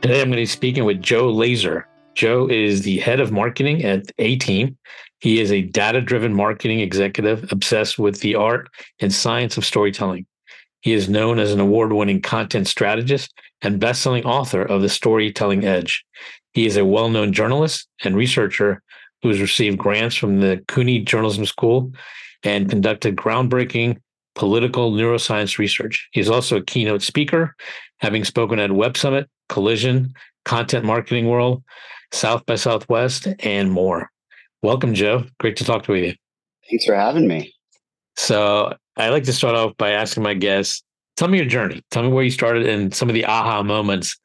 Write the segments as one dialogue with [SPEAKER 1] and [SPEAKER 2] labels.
[SPEAKER 1] Today I'm going to be speaking with Joe Lazer. Joe is the head of marketing at A Team. He is a data driven marketing executive obsessed with the art and science of storytelling. He is known as an award winning content strategist and best selling author of The Storytelling Edge. He is a well known journalist and researcher who has received grants from the CUNY Journalism School and conducted groundbreaking political neuroscience research. He's also a keynote speaker, having spoken at Web Summit, Collision, Content Marketing World, South by Southwest, and more. Welcome, Joe. Great to talk to you.
[SPEAKER 2] Thanks for having me.
[SPEAKER 1] So, I like to start off by asking my guests tell me your journey. Tell me where you started and some of the aha moments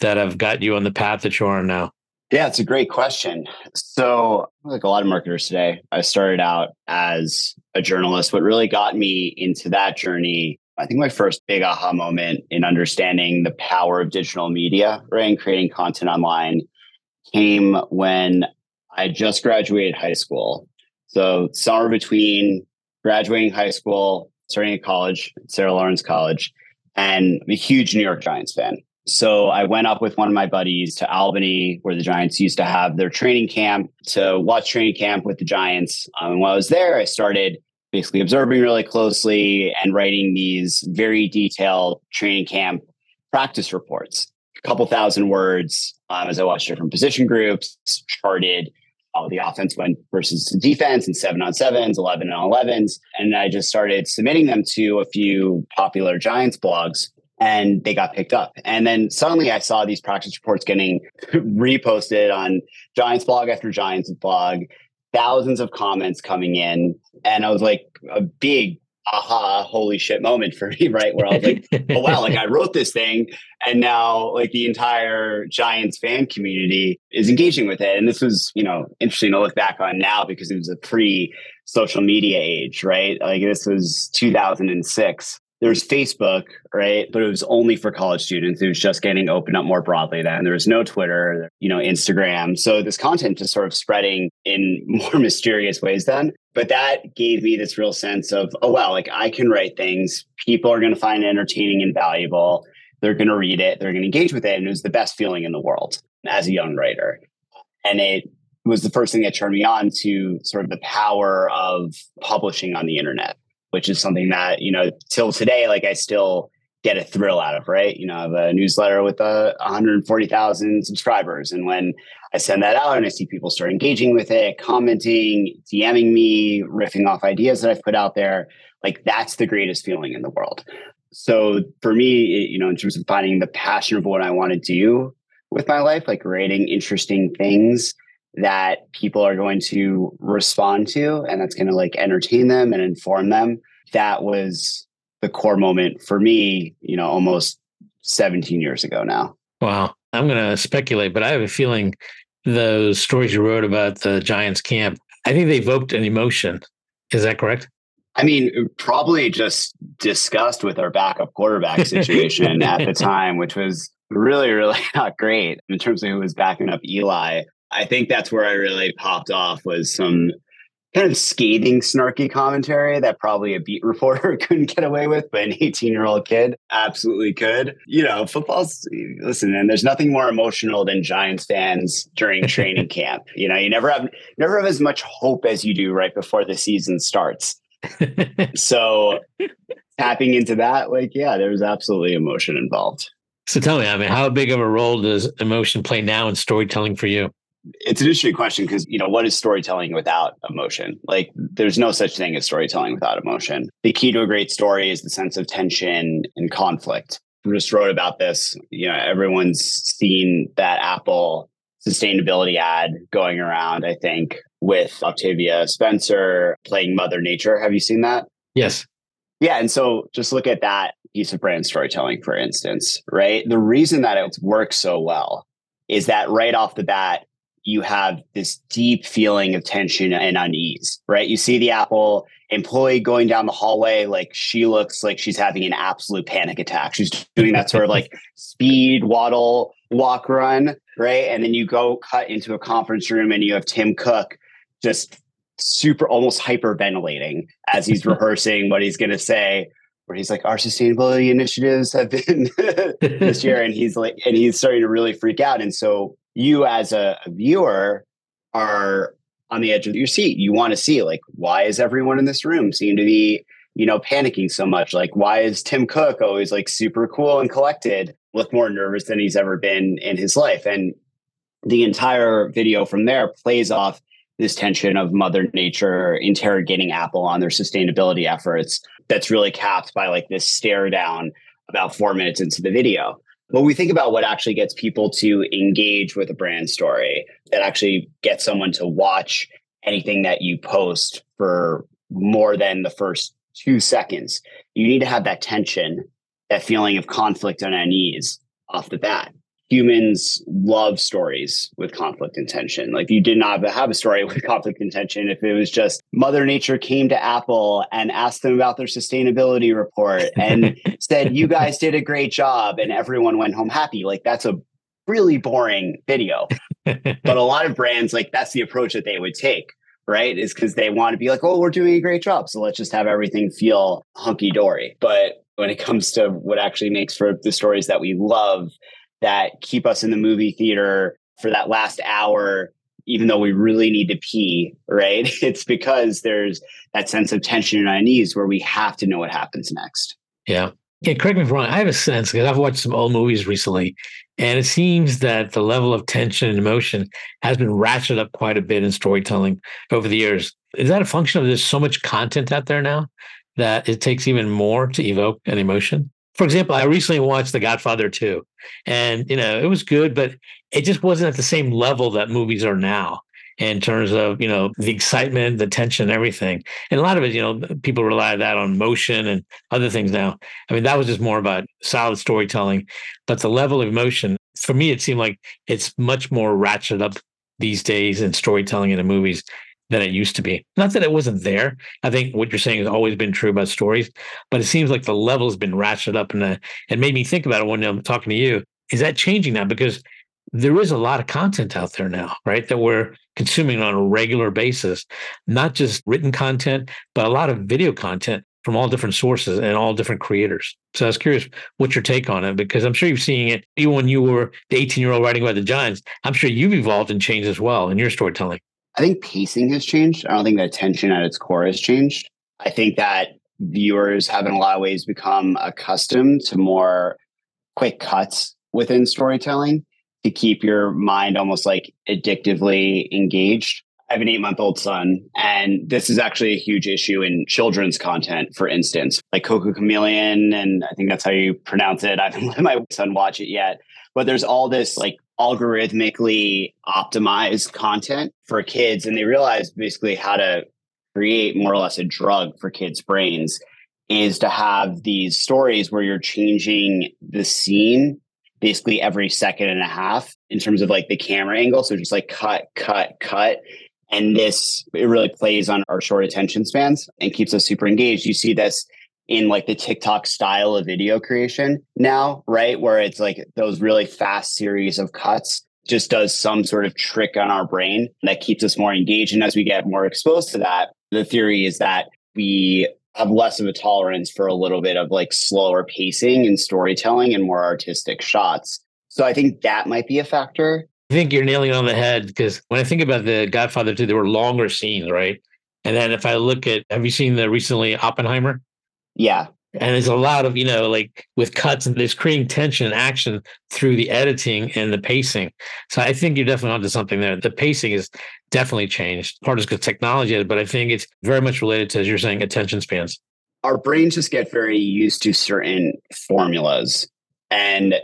[SPEAKER 1] that have got you on the path that you're on now?
[SPEAKER 2] Yeah, it's a great question. So, like a lot of marketers today, I started out as a journalist. What really got me into that journey, I think my first big aha moment in understanding the power of digital media, right, and creating content online came when I just graduated high school. So, somewhere between graduating high school, starting at college, Sarah Lawrence College, and I'm a huge New York Giants fan. So I went up with one of my buddies to Albany, where the Giants used to have their training camp, to watch training camp with the Giants. Um, and while I was there, I started basically observing really closely and writing these very detailed training camp practice reports, a couple thousand words um, as I watched different position groups, charted how the offense went versus the defense and seven on sevens, 11 on 11s. And I just started submitting them to a few popular Giants blogs and they got picked up. And then suddenly I saw these practice reports getting reposted on Giants blog after Giants blog, thousands of comments coming in. And I was like, a big aha, holy shit moment for me, right? Where I was like, oh wow, like I wrote this thing and now like the entire Giants fan community is engaging with it. And this was, you know, interesting to look back on now because it was a pre social media age, right? Like this was 2006 there's Facebook, right? But it was only for college students. It was just getting opened up more broadly then. There was no Twitter, you know, Instagram. So this content just sort of spreading in more mysterious ways then. But that gave me this real sense of, oh, wow, like I can write things. People are going to find it entertaining and valuable. They're going to read it. They're going to engage with it. And it was the best feeling in the world as a young writer. And it was the first thing that turned me on to sort of the power of publishing on the internet which is something that, you know, till today, like I still get a thrill out of, right? You know, I have a newsletter with uh, 140,000 subscribers. And when I send that out and I see people start engaging with it, commenting, DMing me, riffing off ideas that I've put out there, like that's the greatest feeling in the world. So for me, you know, in terms of finding the passion of what I want to do with my life, like writing interesting things that people are going to respond to and that's going to like entertain them and inform them. That was the core moment for me you know almost 17 years ago now.
[SPEAKER 1] Wow. I'm going to speculate but i have a feeling those stories you wrote about the giants camp i think they evoked an emotion. Is that correct?
[SPEAKER 2] I mean, probably just disgust with our backup quarterback situation at the time, which was really, really not great in terms of who was backing up Eli. I think that's where I really popped off was some kind of scathing, snarky commentary that probably a beat reporter couldn't get away with, but an 18 year old kid absolutely could. You know, football's, listen, and there's nothing more emotional than Giants fans during training camp. You know, you never have, never have as much hope as you do right before the season starts. so tapping into that, like, yeah, there was absolutely emotion involved.
[SPEAKER 1] So tell me, I mean, how big of a role does emotion play now in storytelling for you?
[SPEAKER 2] It's an interesting question because you know what is storytelling without emotion? Like there's no such thing as storytelling without emotion. The key to a great story is the sense of tension and conflict. I just wrote about this you know everyone's seen that apple sustainability ad going around i think with octavia spencer playing mother nature. Have you seen that?
[SPEAKER 1] Yes.
[SPEAKER 2] Yeah and so just look at that piece of brand storytelling for instance right? The reason that it works so well is that right off the bat, you have this deep feeling of tension and unease, right? You see the Apple employee going down the hallway, like she looks like she's having an absolute panic attack. She's doing that sort of like speed waddle, walk run, right? And then you go cut into a conference room and you have Tim Cook just super almost hyperventilating as he's rehearsing what he's going to say where he's like our sustainability initiatives have been this year and he's like and he's starting to really freak out. And so you as a, a viewer are on the edge of your seat. You want to see like why is everyone in this room seem to be you know panicking so much? Like why is tim cook always like super cool and collected look more nervous than he's ever been in his life? And the entire video from there plays off this tension of mother nature interrogating apple on their sustainability efforts that's really capped by like this stare down about four minutes into the video. When we think about what actually gets people to engage with a brand story that actually gets someone to watch anything that you post for more than the first two seconds. You need to have that tension that feeling of conflict and unease off the bat humans love stories with conflict and tension. Like you did not have a story with conflict and tension if it was just Mother Nature came to Apple and asked them about their sustainability report and said, You guys did a great job, and everyone went home happy. Like that's a really boring video. but a lot of brands, like that's the approach that they would take. Right, is because they want to be like, oh, we're doing a great job. So let's just have everything feel hunky dory. But when it comes to what actually makes for the stories that we love, that keep us in the movie theater for that last hour even though we really need to pee, right? It's because there's that sense of tension and unease where we have to know what happens next.
[SPEAKER 1] Yeah. Yeah, correct me if I'm wrong. I have a sense because I've watched some old movies recently, and it seems that the level of tension and emotion has been ratcheted up quite a bit in storytelling over the years. Is that a function of there's so much content out there now that it takes even more to evoke an emotion? For example, I recently watched The Godfather 2, and you know, it was good, but it just wasn't at the same level that movies are now in terms of, you know, the excitement, the tension, everything. And a lot of it, you know, people rely that on motion and other things now. I mean, that was just more about solid storytelling, but the level of emotion, for me, it seemed like it's much more ratcheted up these days in storytelling in the movies than it used to be. Not that it wasn't there. I think what you're saying has always been true about stories, but it seems like the level has been ratcheted up and uh, it made me think about it when I'm talking to you. Is that changing now? Because there is a lot of content out there now, right? That we're consuming on a regular basis, not just written content, but a lot of video content from all different sources and all different creators. So I was curious what's your take on it because I'm sure you've seen it even when you were the 18 year old writing about the Giants. I'm sure you've evolved and changed as well in your storytelling.
[SPEAKER 2] I think pacing has changed. I don't think that attention at its core has changed. I think that viewers have in a lot of ways become accustomed to more quick cuts within storytelling to keep your mind almost like addictively engaged. I have an eight month old son, and this is actually a huge issue in children's content, for instance, like CoComelon. And I think that's how you pronounce it. I haven't let my son watch it yet, but there's all this like algorithmically optimized content for kids and they realize basically how to create more or less a drug for kids brains is to have these stories where you're changing the scene basically every second and a half in terms of like the camera angle. So just like cut cut cut and this it really plays on our short attention spans and keeps us super engaged. You see this in like the TikTok style of video creation now, right? Where it's like those really fast series of cuts just does some sort of trick on our brain that keeps us more engaged. And as we get more exposed to that, the theory is that we have less of a tolerance for a little bit of like slower pacing and storytelling and more artistic shots. So I think that might be a factor.
[SPEAKER 1] I think you're nailing on the head because when I think about the Godfather 2, there were longer scenes, right? And then if I look at, have you seen the recently Oppenheimer?
[SPEAKER 2] Yeah.
[SPEAKER 1] And there's a lot of, you know, like with cuts and there's creating tension and action through the editing and the pacing. So I think you're definitely onto something there. The pacing is definitely changed. Part is because technology, but I think it's very much related to, as you're saying, attention spans.
[SPEAKER 2] Our brains just get very used to certain formulas and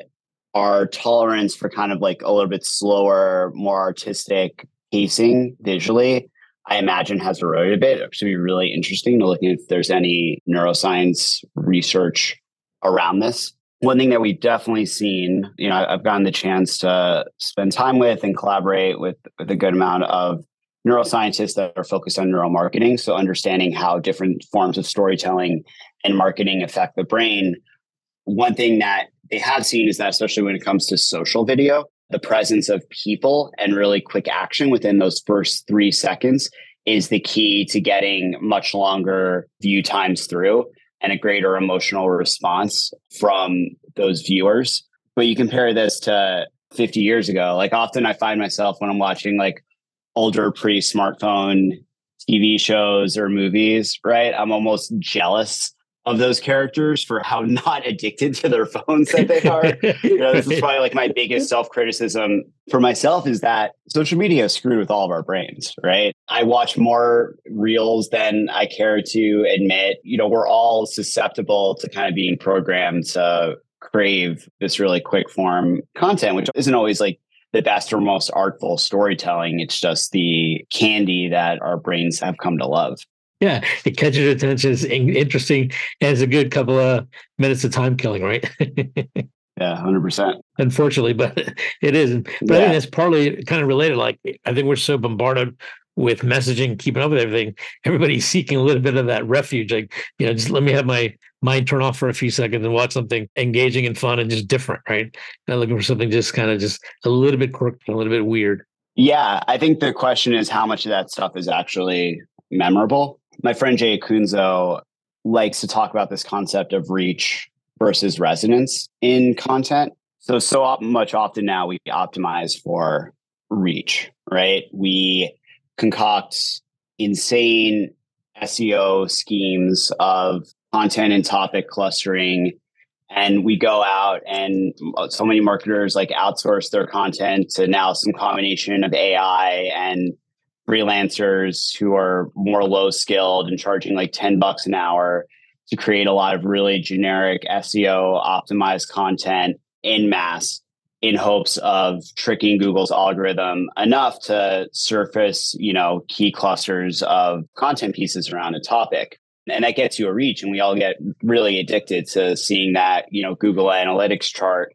[SPEAKER 2] our tolerance for kind of like a little bit slower, more artistic pacing visually I imagine has eroded a bit. It should be really interesting to look at if there's any neuroscience research around this. one thing that we've definitely seen, you know, I've gotten the chance to spend time with and collaborate with, with a good amount of neuroscientists that are focused on neuromarketing. So understanding how different forms of storytelling and marketing affect the brain. One thing that they have seen is that, especially when it comes to social video, the presence of people and really quick action within those first three seconds is the key to getting much longer view times through and a greater emotional response from those viewers. But you compare this to 50 years ago, like often I find myself when I'm watching like older pre smartphone TV shows or movies, right? I'm almost jealous of those characters for how not addicted to their phones that they are. you know, this is probably like my biggest self criticism for myself is that social media is screwed with all of our brains, right? I watch more reels than I care to admit. You know, we're all susceptible to kind of being programmed to crave this really quick form content, which isn't always like the best or most artful storytelling. It's just the candy that our brains have come to love.
[SPEAKER 1] Yeah, it catches your attention. It's interesting, and it's a good couple of minutes of time killing, right?
[SPEAKER 2] yeah, hundred percent.
[SPEAKER 1] Unfortunately, but it isn't. But yeah. I think that's partly kind of related. Like I think we're so bombarded with messaging, keeping up with everything. Everybody's seeking a little bit of that refuge. Like you know, just let me have my mind turn off for a few seconds and watch something engaging and fun and just different, right? Not looking for something just kind of just a little bit quirky, a little bit weird.
[SPEAKER 2] Yeah, I think the question is how much of that stuff is actually memorable my friend Jay Acunzo likes to talk about this concept of reach versus resonance in content. So, so much often now we optimize for reach, right? We concoct insane SEO schemes of content and topic clustering. And we go out and uh, so many marketers like outsource their content to now some combination of AI and freelancers who are more low skilled and charging like 10 bucks an hour to create a lot of really generic SEO optimized content in mass in hopes of tricking Google's algorithm enough to surface, you know, key clusters of content pieces around a topic. And that gets you a reach and we all get really addicted to seeing that, you know, Google Analytics chart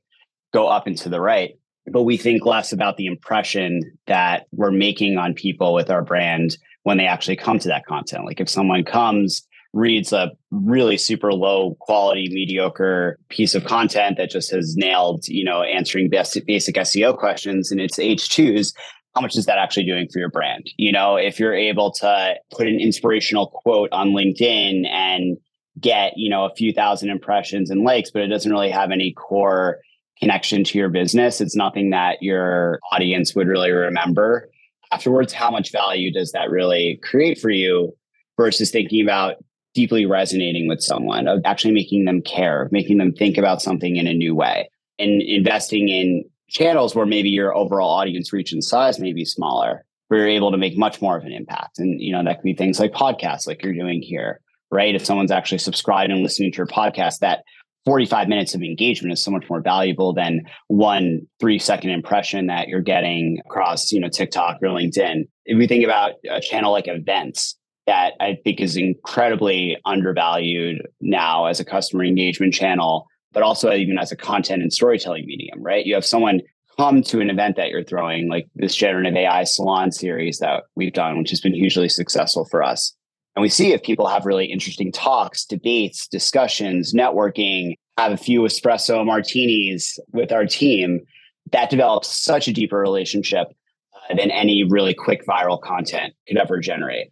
[SPEAKER 2] go up and to the right but we think less about the impression that we're making on people with our brand when they actually come to that content. Like if someone comes, reads a really super low quality, mediocre piece of content that just has nailed, you know, answering basic, basic SEO questions and it's H2s, how much is that actually doing for your brand? You know, if you're able to put an inspirational quote on LinkedIn and get, you know, a few thousand impressions and likes, but it doesn't really have any core connection to your business. It's nothing that your audience would really remember afterwards. How much value does that really create for you versus thinking about deeply resonating with someone, of actually making them care, making them think about something in a new way, and investing in channels where maybe your overall audience reach and size may be smaller, where you're able to make much more of an impact. And you know, that could be things like podcasts, like you're doing here, right? If someone's actually subscribed and listening to your podcast, that 45 minutes of engagement is so much more valuable than one three second impression that you're getting across you know tiktok or linkedin. If we think about a channel like events that i think is incredibly undervalued now as a customer engagement channel but also even as a content and storytelling medium right? You have someone come to an event that you're throwing like this generative ai salon series that we've done which has been hugely successful for us and we see if people have really interesting talks, debates, discussions, networking, have a few espresso martinis with our team, that develops such a deeper relationship uh, than any really quick viral content could ever generate.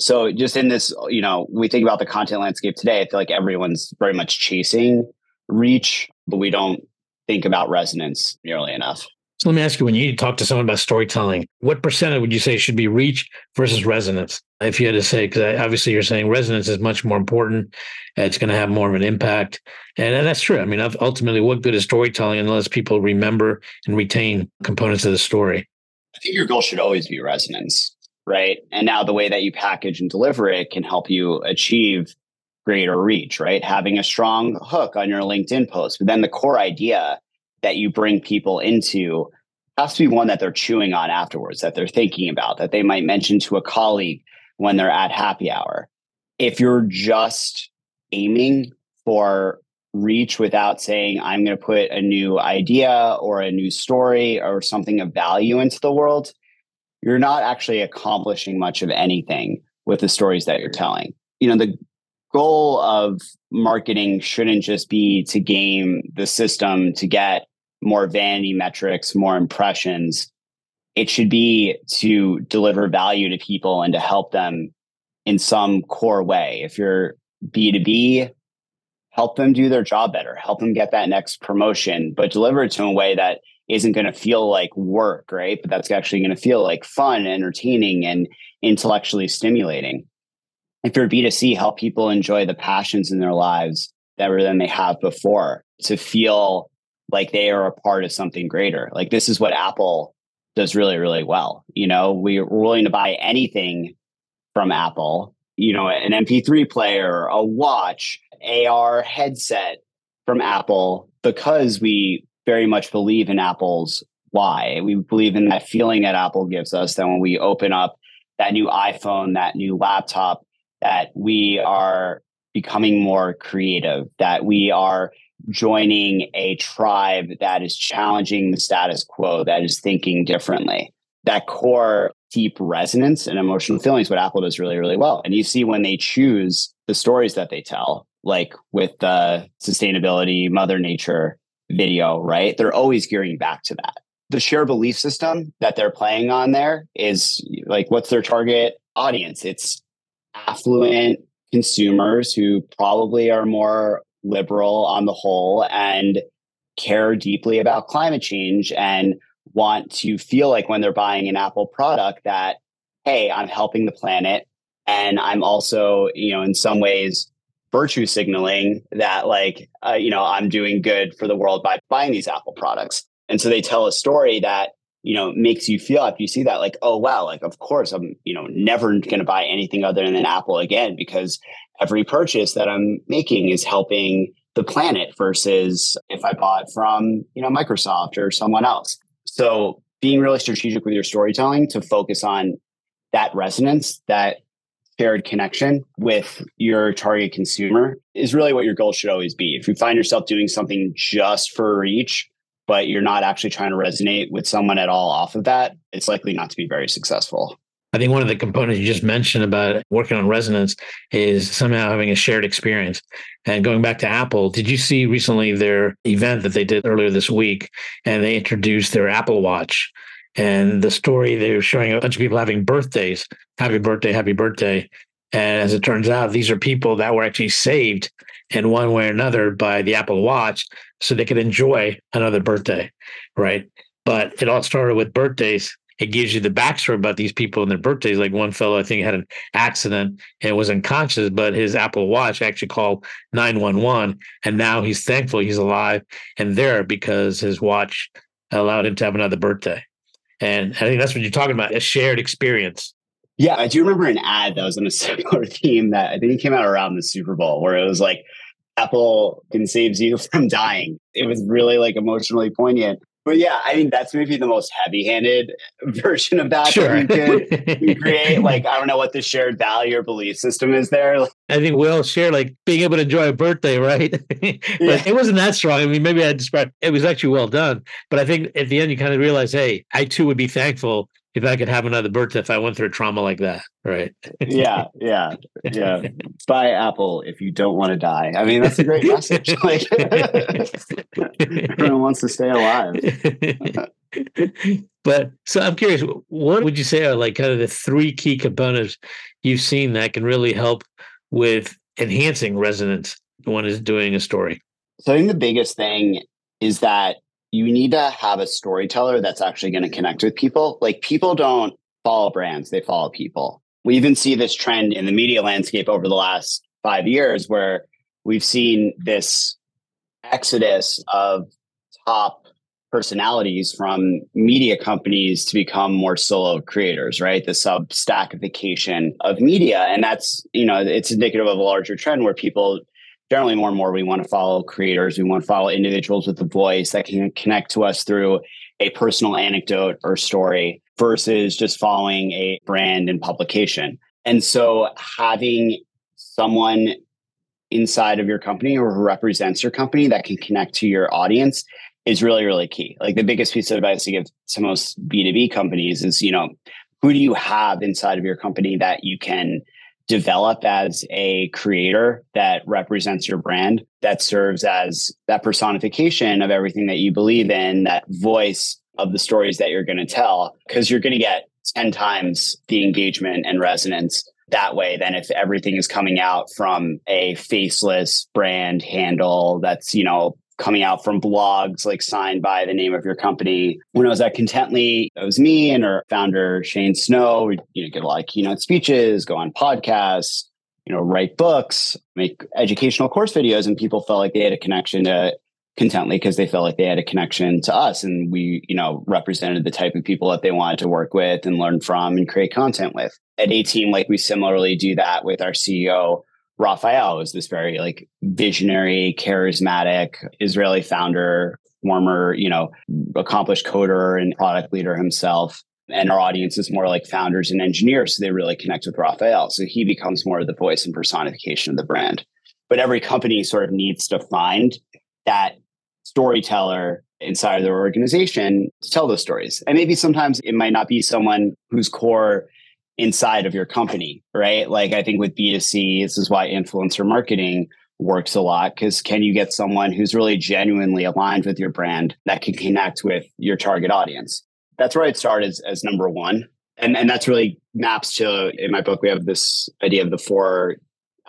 [SPEAKER 2] So just in this, you know, we think about the content landscape today, I feel like everyone's very much chasing reach, but we don't think about resonance nearly enough.
[SPEAKER 1] So let me ask you when you talk to someone about storytelling, what percentage would you say should be reach versus resonance? If you had to say, because obviously you're saying resonance is much more important, it's going to have more of an impact. And, and that's true. I mean, ultimately, what good is storytelling unless people remember and retain components of the story?
[SPEAKER 2] I think your goal should always be resonance, right? And now the way that you package and deliver it can help you achieve greater reach, right? Having a strong hook on your LinkedIn post, but then the core idea that you bring people into has to be one that they're chewing on afterwards, that they're thinking about, that they might mention to a colleague when they're at happy hour. If you're just aiming for reach without saying, I'm going to put a new idea or a new story or something of value into the world, you're not actually accomplishing much of anything with the stories that you're telling. You know, the goal of marketing shouldn't just be to game the system to get more vanity metrics, more impressions. It should be to deliver value to people and to help them in some core way. If you're B2B, help them do their job better, help them get that next promotion, but deliver it to a way that isn't going to feel like work, right? But that's actually going to feel like fun, entertaining, and intellectually stimulating. If you're B2C, help people enjoy the passions in their lives better than they have before to feel like they are a part of something greater. Like this is what Apple does really, really well. You know, we're willing to buy anything from Apple, you know, an MP3 player, a watch, AR headset from Apple because we very much believe in Apple's why. We believe in that feeling that Apple gives us that when we open up that new iPhone, that new laptop, that we are becoming more creative, that we are joining a tribe that is challenging the status quo, that is thinking differently. That core deep resonance and emotional feelings, what Apple does really, really well. And you see when they choose the stories that they tell, like with the sustainability, Mother Nature video, right? They're always gearing back to that. The share belief system that they're playing on there is like, what's their target audience? It's affluent consumers who probably are more liberal on the whole and care deeply about climate change and want to feel like when they're buying an Apple product that, hey, I'm helping the planet. And I'm also, you know, in some ways, virtue signaling that, like, uh, you know, I'm doing good for the world by buying these Apple products. And so they tell a story that, you know, makes you feel after you see that, like, oh, wow, like, of course, I'm, you know, never going to buy anything other than Apple again because every purchase that I'm making is helping the planet versus if I bought from, you know, Microsoft or someone else. So being really strategic with your storytelling to focus on that resonance, that shared connection with your target consumer is really what your goal should always be. If you find yourself doing something just for reach, but you're not actually trying to resonate with someone at all off of that, it's likely not to be very successful.
[SPEAKER 1] I think one of the components you just mentioned about working on resonance is somehow having a shared experience. And going back to Apple, did you see recently their event that they did earlier this week? And they introduced their Apple Watch. And the story, they were showing a bunch of people having birthdays. Happy birthday, happy birthday. And as it turns out, these are people that were actually saved in one way or another by the Apple Watch so they could enjoy another birthday. Right. But it all started with birthdays it gives you the backstory about these people and their birthdays. Like one fellow, I think, had an accident and was unconscious, but his Apple Watch actually called 911. And now he's thankful he's alive and there because his watch allowed him to have another birthday. And I think that's what you're talking about a shared experience.
[SPEAKER 2] Yeah, I do remember an ad that was on a similar theme that I think it came out around the Super Bowl where it was like, Apple can saves you from dying. It was really like emotionally poignant. But yeah, I think that's maybe the most heavy-handed version of that sure. that you could create. Like, I don't know what the shared value or belief system is there.
[SPEAKER 1] I think we all share like being able to enjoy a birthday, right? but yeah. it wasn't that strong. I mean, maybe I had described it was actually well done. But I think at the end you kind of realize, hey, I too would be thankful if I could have another birthday if I went through a trauma like that. Right.
[SPEAKER 2] yeah. Yeah. Yeah. Buy Apple if you don't want to die. I mean, that's a great message. Like everyone wants to stay alive.
[SPEAKER 1] but so I'm curious, what would you say are like kind of the three key components you've seen that can really help with enhancing resonance when is doing a story?
[SPEAKER 2] So I think the biggest thing is that you need to have a storyteller that's actually going to connect with people. Like people don't follow brands, they follow people. We even see this trend in the media landscape over the last five years where we've seen this exodus of top personalities from media companies to become more solo creators, right? The substackification of media. And that's, you know, it's indicative of a larger trend where people generally more and more we want to follow creators we want to follow individuals with a voice that can connect to us through a personal anecdote or story versus just following a brand and publication and so having someone inside of your company or who represents your company that can connect to your audience is really, really key. Like the biggest piece of advice to give to most B2B companies is, you know, who do you have inside of your company that you can develop as a creator that represents your brand, that serves as that personification of everything that you believe in, that voice of the stories that you're going to tell, because you're going to get 10 times the engagement and resonance that way than if everything is coming out from a faceless brand handle that's, you know, coming out from blogs like signed by the name of your company. When I was at Contently, it was me and our founder Shane Snow. We you know, get a lot of keynote speeches, go on podcasts, you know, write books, make educational course videos, and people felt like they had a connection to Contently because they felt like they had a connection to us, and we, you know, represented the type of people that they wanted to work with and learn from and create content with. At A Team, like we similarly do that with our CEO Raphael is this very like visionary, charismatic Israeli founder, former, you know, accomplished coder and product leader himself. And our audience is more like founders and engineers. So they really connect with Raphael. So he becomes more of the voice and personification of the brand. But every company sort of needs to find that storyteller inside of their organization to tell those stories. And maybe sometimes it might not be someone whose core inside of your company, right? Like I think with B2C, this is why influencer marketing works a lot because can you get someone who's really genuinely aligned with your brand that can connect with your target audience? That's where I'd start as, as number one. And, and that's really maps to, in my book, we have this idea of the four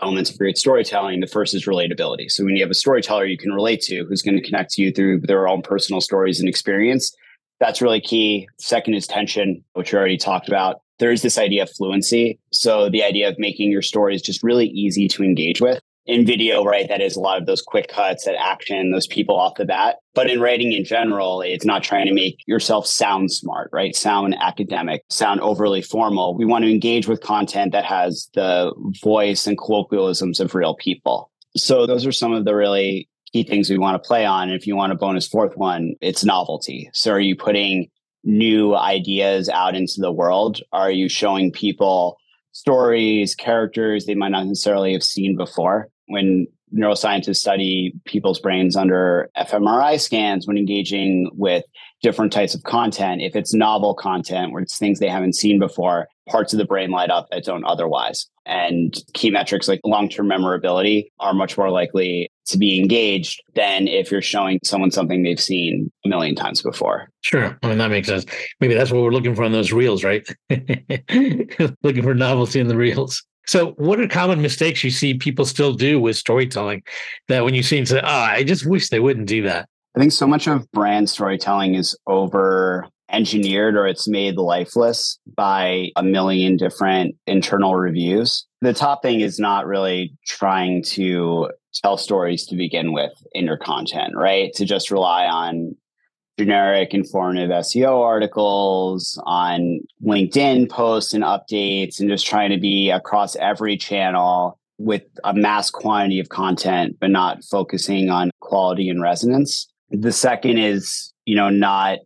[SPEAKER 2] elements of great storytelling. The first is relatability. So when you have a storyteller you can relate to who's going to connect to you through their own personal stories and experience, that's really key. Second is tension, which we already talked about there's this idea of fluency. So the idea of making your stories just really easy to engage with. In video, right, that is a lot of those quick cuts, that action, those people off the bat. But in writing in general, it's not trying to make yourself sound smart, right? Sound academic, sound overly formal. We want to engage with content that has the voice and colloquialisms of real people. So those are some of the really key things we want to play on. If you want a bonus fourth one, it's novelty. So are you putting new ideas out into the world? Are you showing people stories, characters they might not necessarily have seen before? When neuroscientists study people's brains under fMRI scans when engaging with different types of content, if it's novel content where it's things they haven't seen before, parts of the brain light up that don't otherwise. And key metrics like long term memorability are much more likely to be engaged than if you're showing someone something they've seen a million times before.
[SPEAKER 1] Sure. I mean, that makes sense. Maybe that's what we're looking for in those reels, right? looking for novelty in the reels. So, what are common mistakes you see people still do with storytelling that when you see them say, oh, I just wish they wouldn't do that?
[SPEAKER 2] I think so much of brand storytelling is over engineered or it's made lifeless by a million different internal reviews. The top thing is not really trying to tell stories to begin with in your content, right? To just rely on generic informative SEO articles, on LinkedIn posts and updates, and just trying to be across every channel with a mass quantity of content, but not focusing on quality and resonance. The second is, you know, not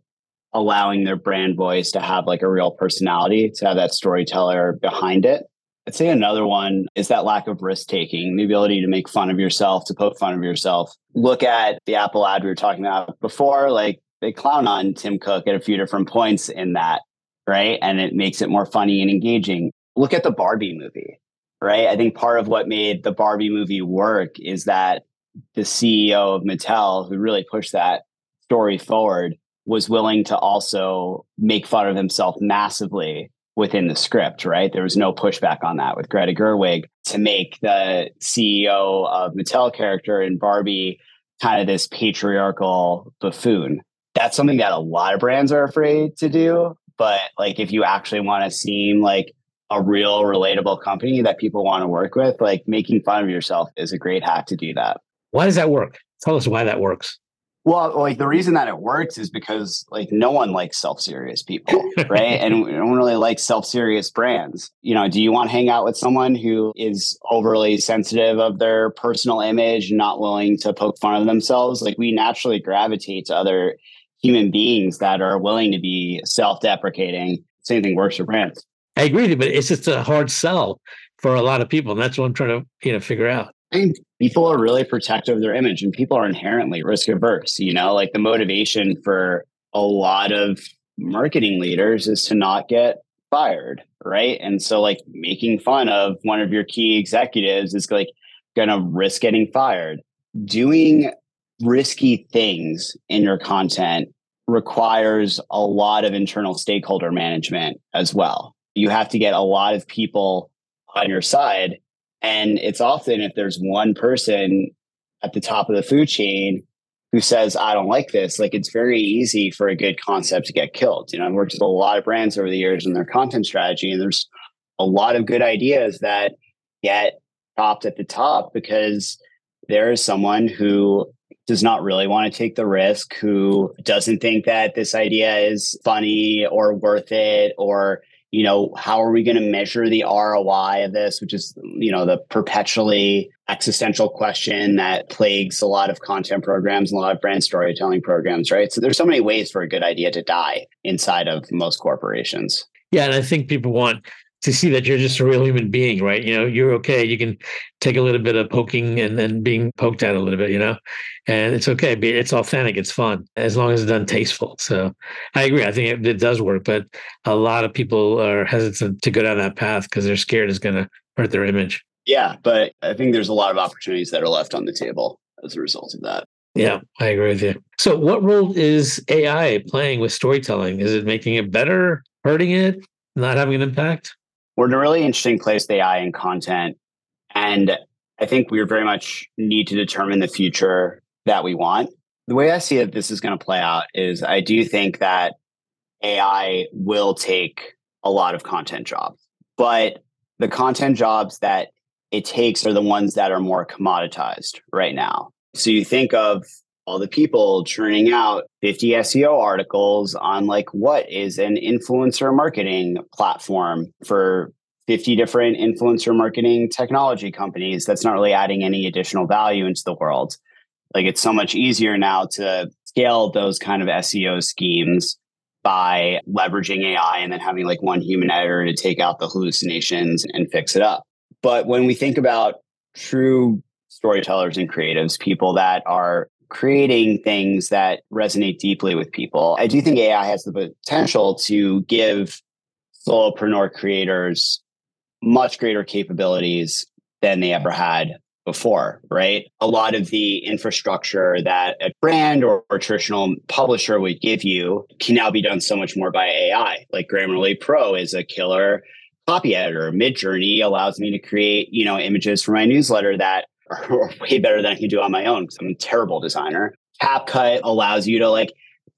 [SPEAKER 2] allowing their brand voice to have like a real personality, to have that storyteller behind it. I'd say another one is that lack of risk taking, the ability to make fun of yourself, to poke fun of yourself. Look at the Apple ad we were talking about before. Like they clown on Tim Cook at a few different points in that, right? And it makes it more funny and engaging. Look at the Barbie movie, right? I think part of what made the Barbie movie work is that the CEO of Mattel, who really pushed that story forward, was willing to also make fun of himself massively within the script, right? There was no pushback on that with Greta Gerwig to make the CEO of Mattel character in Barbie kind of this patriarchal buffoon. That's something that a lot of brands are afraid to do. But like, if you actually want to seem like a real relatable company that people want to work with, like making fun of yourself is a great hack to do that.
[SPEAKER 1] Why does that work? Tell us why that works.
[SPEAKER 2] Well, like the reason that it works is because like no one likes self-serious people, right? and we don't really like self-serious brands. You know, do you want to hang out with someone who is overly sensitive of their personal image, not willing to poke fun of themselves? Like we naturally gravitate to other human beings that are willing to be self-deprecating. Same thing works for brands.
[SPEAKER 1] I agree but it's just a hard sell for a lot of people. And that's what I'm trying to, you know, figure out.
[SPEAKER 2] I think people are really protective of their image and people are inherently risk averse. You know, like the motivation for a lot of marketing leaders is to not get fired, right? And so, like, making fun of one of your key executives is like going to risk getting fired. Doing risky things in your content requires a lot of internal stakeholder management as well. You have to get a lot of people on your side. And it's often if there's one person at the top of the food chain who says, I don't like this, like it's very easy for a good concept to get killed. You know, I've worked with a lot of brands over the years and their content strategy, and there's a lot of good ideas that get chopped at the top because there is someone who does not really want to take the risk, who doesn't think that this idea is funny or worth it, or, you know, how are we going to measure the ROI of this, which is, you know, the perpetually existential question that plagues a lot of content programs and a lot of brand storytelling programs, right? So there's so many ways for a good idea to die inside of most corporations.
[SPEAKER 1] Yeah, and I think people want to see that you're just a real human being, right? You know, you're okay. You can take a little bit of poking and then being poked at a little bit, you know, and it's okay. It's authentic. It's fun as long as it's done tasteful. So I agree. I think it, it does work, but a lot of people are hesitant to go down that path because they're scared it's going to hurt their image.
[SPEAKER 2] Yeah, but I think there's a lot of opportunities that are left on the table as a result of that.
[SPEAKER 1] Yeah, I agree with you. So, what role is AI playing with storytelling? Is it making it better, hurting it, not having an impact?
[SPEAKER 2] We're in a really interesting place with AI and content. And I think we very much need to determine the future that we want. The way I see that this is going to play out is I do think that AI will take a lot of content jobs, but the content jobs that it takes are the ones that are more commoditized right now. So you think of all the people churning out 50 SEO articles on like what is an influencer marketing platform for 50 different influencer marketing technology companies that's not really adding any additional value into the world. Like it's so much easier now to scale those kind of SEO schemes by leveraging AI and then having like one human editor to take out the hallucinations and fix it up. But when we think about true storytellers and creatives, people that are creating things that resonate deeply with people. I do think AI has the potential to give solopreneur creators much greater capabilities than they ever had before, right? A lot of the infrastructure that a brand or, or, traditional publisher would give you can now be done so much more by AI. Like Grammarly Pro is a killer copy editor. Midjourney allows me to create, you know, images for my newsletter that are way better than I can do on my own because I'm a terrible designer. CapCut allows you to like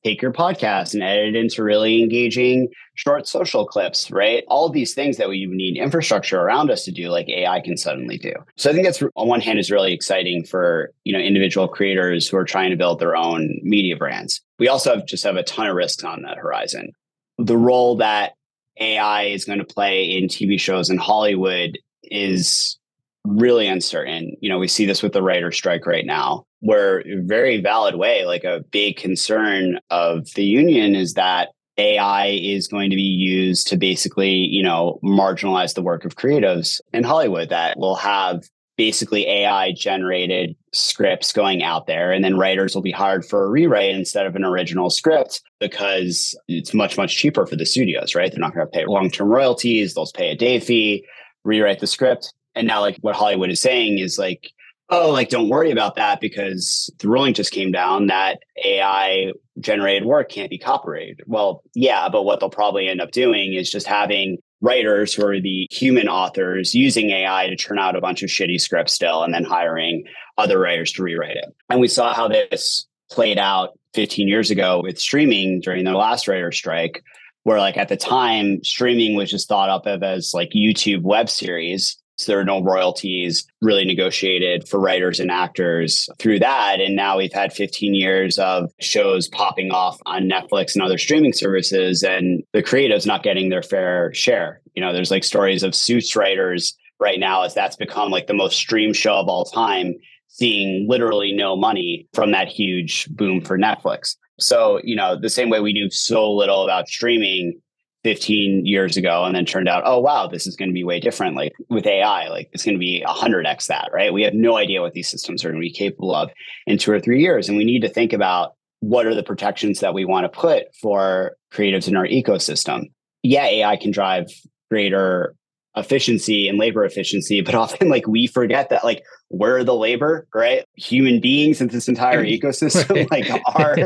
[SPEAKER 2] take your podcast and edit it into really engaging short social clips, right? All these things that we need infrastructure around us to do, like AI can suddenly do. So I think that's on one hand is really exciting for you know individual creators who are trying to build their own media brands. We also have just have a ton of risks on that horizon. The role that AI is going to play in TV shows in Hollywood is really uncertain. You know, we see this with the writer strike right now, where very valid way, like a big concern of the union is that AI is going to be used to basically, you know, marginalize the work of creatives in Hollywood that will have basically AI generated scripts going out there. And then writers will be hired for a rewrite instead of an original script because it's much, much cheaper for the studios, right? They're not going to pay long term royalties, they'll pay a day fee, rewrite the script. And now, like what Hollywood is saying is like, oh, like don't worry about that because the ruling just came down that AI generated work can't be copyrighted. Well, yeah, but what they'll probably end up doing is just having writers who are the human authors using AI to turn out a bunch of shitty scripts still and then hiring other writers to rewrite it. And we saw how this played out 15 years ago with streaming during the last writer strike where like at the time streaming was just thought up of as like YouTube web series so there are no royalties really negotiated for writers and actors through that. And now we've had 15 years of shows popping off on Netflix and other streaming services, and the creatives not getting their fair share. You know, there's like stories of suits writers right now as that's become like the most streamed show of all time, seeing literally no money from that huge boom for Netflix. So, you know, the same way we knew so little about streaming 15 years ago and then turned out, oh, wow, this is going to be way different. Like with AI, like it's going to be 100x that, right? We have no idea what these systems are going to be capable of in two or three years. And we need to think about what are the protections that we want to put for creatives in our ecosystem. Yeah, AI can drive greater efficiency and labor efficiency, but often like we forget that like we're the labor, right? Human beings in this entire ecosystem, like are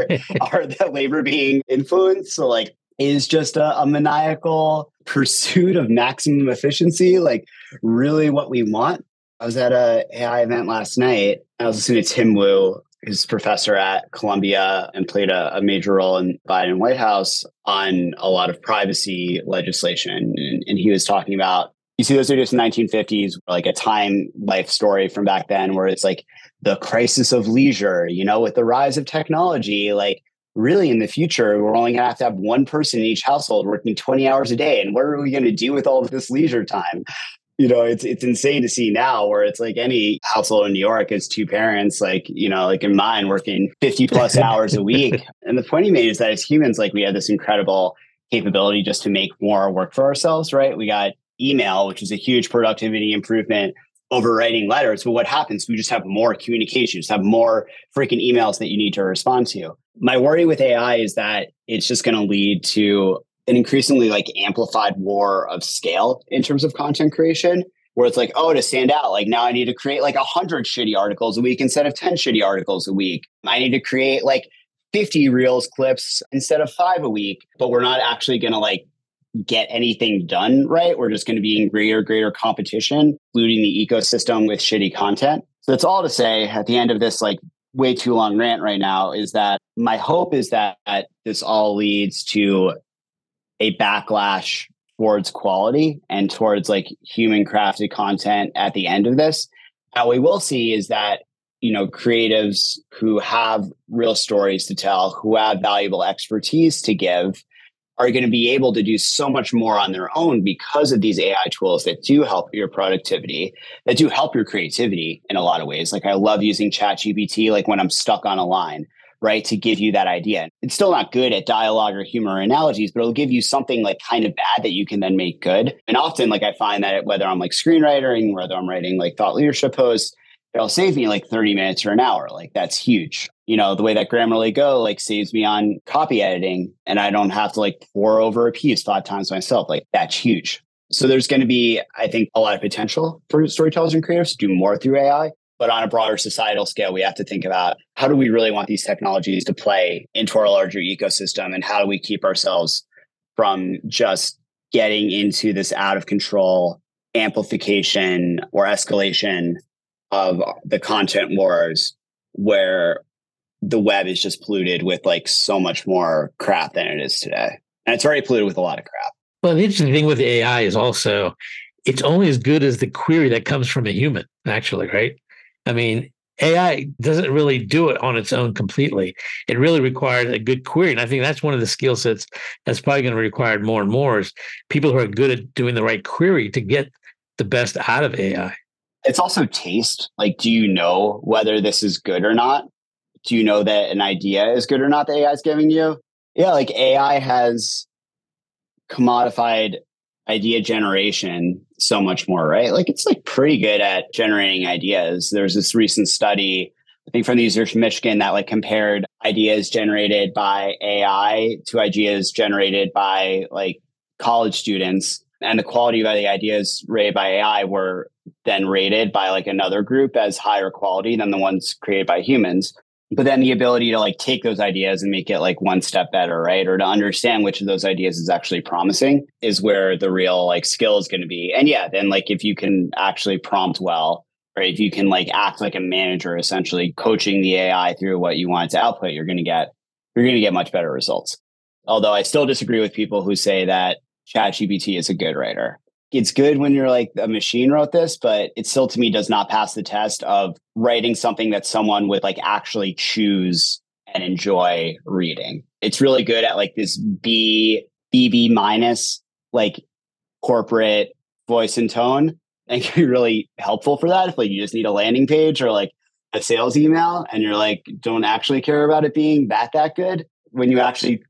[SPEAKER 2] are the labor being influenced. So like is just a, a, maniacal pursuit of maximum efficiency like really what we want. I was at a ai event last night. I was listening to tim wu who's professor at columbia and played a, a major role in biden white house on a lot of privacy legislation. And, and he was talking about you see those videos in 1950s like a time life story from back then where it's like the crisis of leisure you know with the rise of technology like really in the future, we're only going to have to have one person in each household working 20 hours a day. And what are we going to do with all of this leisure time? You know, it's it's insane to see now where it's like any household in New York is two parents, like, you know, like in mine working 50 plus hours a week. And the point he made is that as humans, like we have this incredible capability just to make more work for ourselves, right? We got email, which is a huge productivity improvement over writing letters. But what happens? We just have more communication, just have more freaking emails that you need to respond to. My worry with AI is that it's just going to lead to an increasingly like amplified war of scale in terms of content creation where it's like, oh, to stand out, like now I need to create like a hundred shitty articles a week instead of 10 shitty articles a week. I need to create like 50 reels clips instead of five a week, but we're not actually going to like get anything done right. We're just going to be in greater, greater competition, including the ecosystem with shitty content. So that's all to say at the end of this, like way too long rant right now, is that my hope is that this all leads to a backlash towards quality and towards like human crafted content at the end of this. How we will see is that you know creatives who have real stories to tell who have valuable expertise to give are going to be able to do so much more on their own because of these AI tools that do help your productivity, that do help your creativity in a lot of ways. Like I love using ChatGPT, like when I'm stuck on a line, right, to give you that idea. It's still not good at dialogue or humor or analogies, but it'll give you something like kind of bad that you can then make good. And often, like I find that whether I'm like screenwriting, whether I'm writing like thought leadership posts, it'll save me like 30 minutes or an hour. Like that's huge. You know, the way that Grammarly Go like saves me on copy editing and I don't have to like pour over a piece five times myself. Like that's huge. So there's going to be, I think, a lot of potential for storytellers and creators to do more through AI. But on a broader societal scale, we have to think about how do we really want these technologies to play into our larger ecosystem and how do we keep ourselves from just getting into this out of control amplification or escalation of the content wars where the web is just polluted with like so much more crap than it is today. And it's already polluted with a lot of crap.
[SPEAKER 1] Well, the interesting thing with AI is also it's only as good as the query that comes from a human, actually, right? I mean, AI doesn't really do it on its own completely. It really requires a good query. And I think that's one of the skill sets that's probably going to be required more and more is people who are good at doing the right query to get the best out of AI.
[SPEAKER 2] It's also taste. Like, do you know whether this is good or not? Do you know that an idea is good or not that AI is giving you? Yeah, like AI has commodified idea generation so much more, right? Like it's like pretty good at generating ideas. There's this recent study, I think from the University of Michigan, that like compared ideas generated by AI to ideas generated by like college students. And the quality of the ideas rated by AI were then rated by like another group as higher quality than the ones created by humans but then the ability to like take those ideas and make it like one step better right? Or to understand which of those ideas is actually promising is where the real like skill is going to be. And yeah then like if you can actually prompt well right if you can like act like a manager essentially coaching the ai through what you want to output you're going to get you're going to get much better results. Although i still disagree with people who say that chat gpt is a good writer it's good when you're like a machine wrote this, but it still to me does not pass the test of writing something that someone would like actually choose and enjoy reading. It's really good at like this B BB minus like corporate voice and tone. And can be really helpful for that if like you just need a landing page or like a sales email and you're like don't actually care about it being that that good when you actually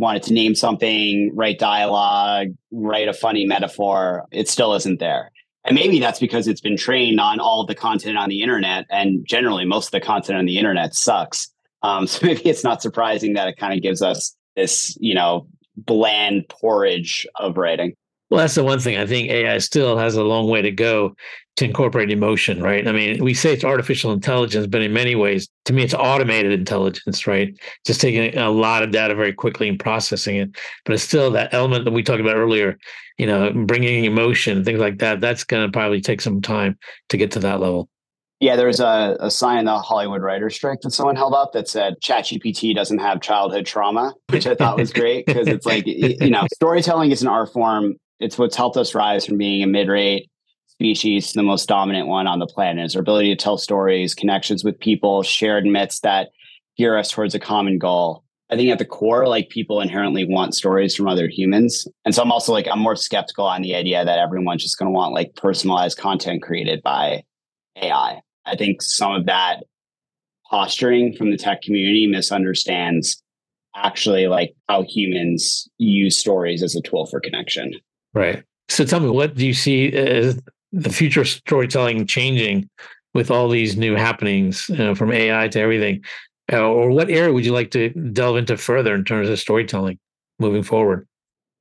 [SPEAKER 2] wanted to name something, write dialogue, write a funny metaphor, it still isn't there. And maybe that's because it's been trained on all the content on the internet. And generally, most of the content on the internet sucks. Um, so maybe it's not surprising that it kind of gives us this, you know, bland porridge of writing.
[SPEAKER 1] Well, that's the one thing. I think AI still has a long way to go to incorporate emotion, right? I mean, we say it's artificial intelligence, but in many ways, to me, it's automated intelligence, right? Just taking a lot of data very quickly and processing it. But it's still that element that we talked about earlier, you know, bringing emotion, things like that. That's going to probably take some time to get to that level.
[SPEAKER 2] Yeah, there was a, a sign in the Hollywood writer's strike that someone held up that said ChatGPT doesn't have childhood trauma, which I thought was great because it's like, you know, storytelling is an art form. It's what's helped us rise from being a mid rate species to the most dominant one on the planet. Is our ability to tell stories, connections with people, shared myths that gear us towards a common goal. I think at the core, like people inherently want stories from other humans. And so I'm also like, I'm more skeptical on the idea that everyone's just going to want like personalized content created by AI. I think some of that posturing from the tech community misunderstands actually like how humans use stories as a tool for connection.
[SPEAKER 1] Right. So tell me, what do you see as the future storytelling changing with all these new happenings you know, from AI to everything? Uh, or what area would you like to delve into further in terms of storytelling moving forward?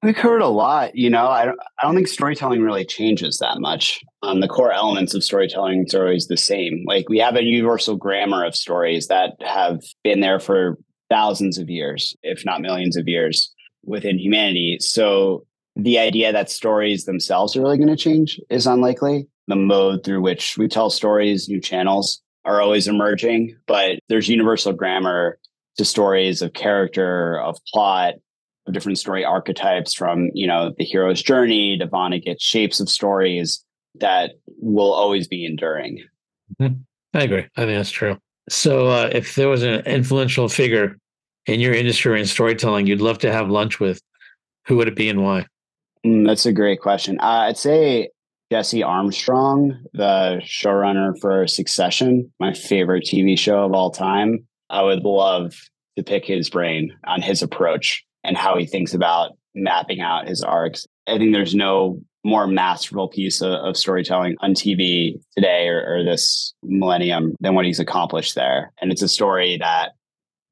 [SPEAKER 2] We've heard a lot. You know, I don't, I don't think storytelling really changes that much. Um, the core elements of storytelling are always the same. Like we have a universal grammar of stories that have been there for thousands of years, if not millions of years within humanity. So the idea that stories themselves are really going to change is unlikely. The mode through which we tell stories, new channels are always emerging, but there's universal grammar to stories of character, of plot, of different story archetypes from, you know, the hero's journey to Vonnegut shapes of stories that will always be enduring.
[SPEAKER 1] Mm-hmm. I agree. I think that's true. So, uh, if there was an influential figure in your industry in storytelling you'd love to have lunch with, who would it be and why?
[SPEAKER 2] Mm, that's a great question. Uh, I'd say Jesse Armstrong, the showrunner for Succession, my favorite TV show of all time. I would love to pick his brain on his approach and how he thinks about mapping out his arcs. I think there's no more masterful piece of, of storytelling on TV today or, or this millennium than what he's accomplished there. And it's a story that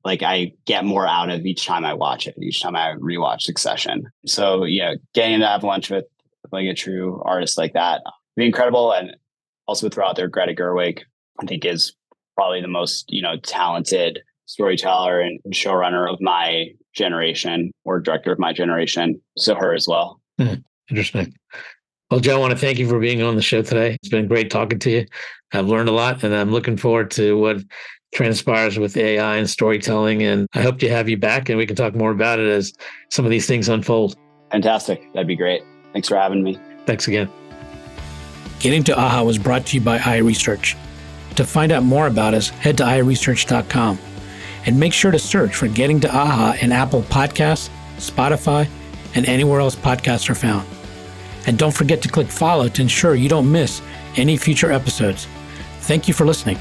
[SPEAKER 2] like I get more out of each time I watch it, each time I rewatch Succession. So yeah, getting to have lunch with like a true artist like that be incredible. And also throughout out there Greta Gerwig, I think is probably the most, you know, talented storyteller and showrunner of my generation or director of my generation. So her as well.
[SPEAKER 1] Mm, interesting. Well, Joe, I want to thank you for being on the show today. It's been great talking to you. I've learned a lot and I'm looking forward to what transpires with AI and storytelling. And I hope to have you back and we can talk more about it as some of these things unfold.
[SPEAKER 2] Fantastic. That'd be great. Thanks for having me.
[SPEAKER 1] Thanks again.
[SPEAKER 3] Getting to AHA was brought to you by iResearch. To find out more about us, head to iResearch.com and make sure to search for Getting to AHA in Apple Podcasts, Spotify, and anywhere else podcasts are found. And don't forget to click follow to ensure you don't miss any future episodes. Thank you for listening.